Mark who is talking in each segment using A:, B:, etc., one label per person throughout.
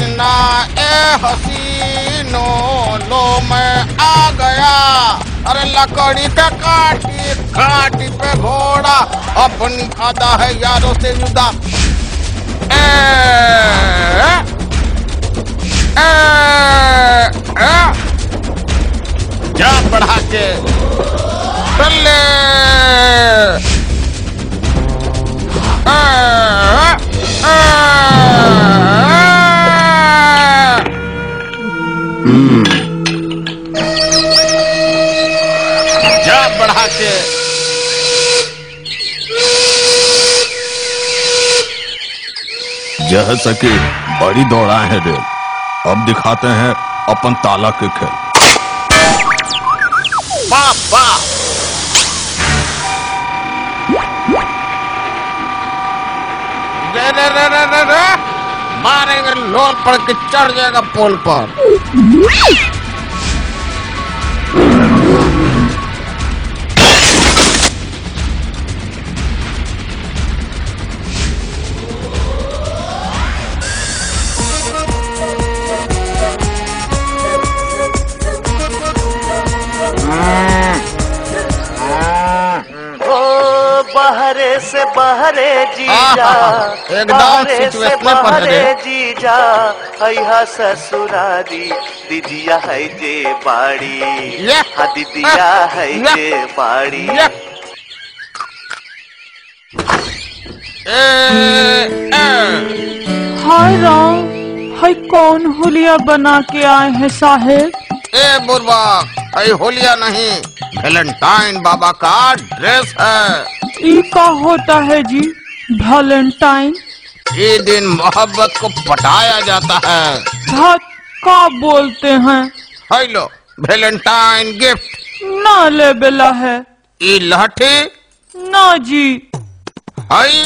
A: अरे ए हसीनो लो मैं आ गया। अरे लकड़ी पे काटी काटी पे घोड़ा। अपनी खाता है यारों से जुदा। ए, ए, ए, ए, जा बढ़ा के। बढ़ा
B: यह सके बड़ी दौड़ा है रेल। अब दिखाते हैं अपन ताला के खेल।
A: वाह वाह। मारेंगे लोल पड़ के चढ़ जाएगा पोल पर।
C: बहरे से बहरे जीजा बहरे से
A: situation में पड़
C: बहरे। जीजा हैहा ससुरारी दीदिया है जे बाड़ी। हाँ दीदिया है। जे बाड़ी।
D: हाय राम हाय कौन होलिया बना के आए हैं साहेब?
A: ए बुरबा होलिया नहीं वेलेंटाइन बाबा का ड्रेस है।
D: का होता है जी वैलेंटाइन
A: ये दिन मोहब्बत को पटाया जाता है।
D: धत का बोलते हैं।
A: हेलो वैलेंटाइन गिफ्ट
D: ना ले बेला है।
A: ये लहठी।
D: ना जी।
A: हई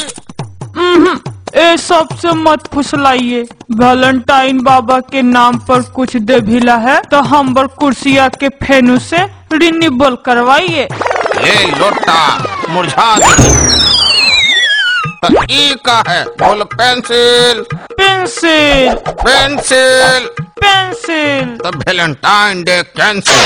D: उहुं, ए सबसे मत फुसलाइए। वैलेंटाइन बाबा के नाम पर कुछ दे भिला है तो हम बर कुर्सिया के फेनु से रिन्यूबल करवाइए।
A: ये लोटा। मुरझा दी ई का है। बोल पेंसिल।
D: पेंसिल।
A: पेंसिल।
D: पेंसिल।
A: तो वैलेंटाइन डे कैंसिल।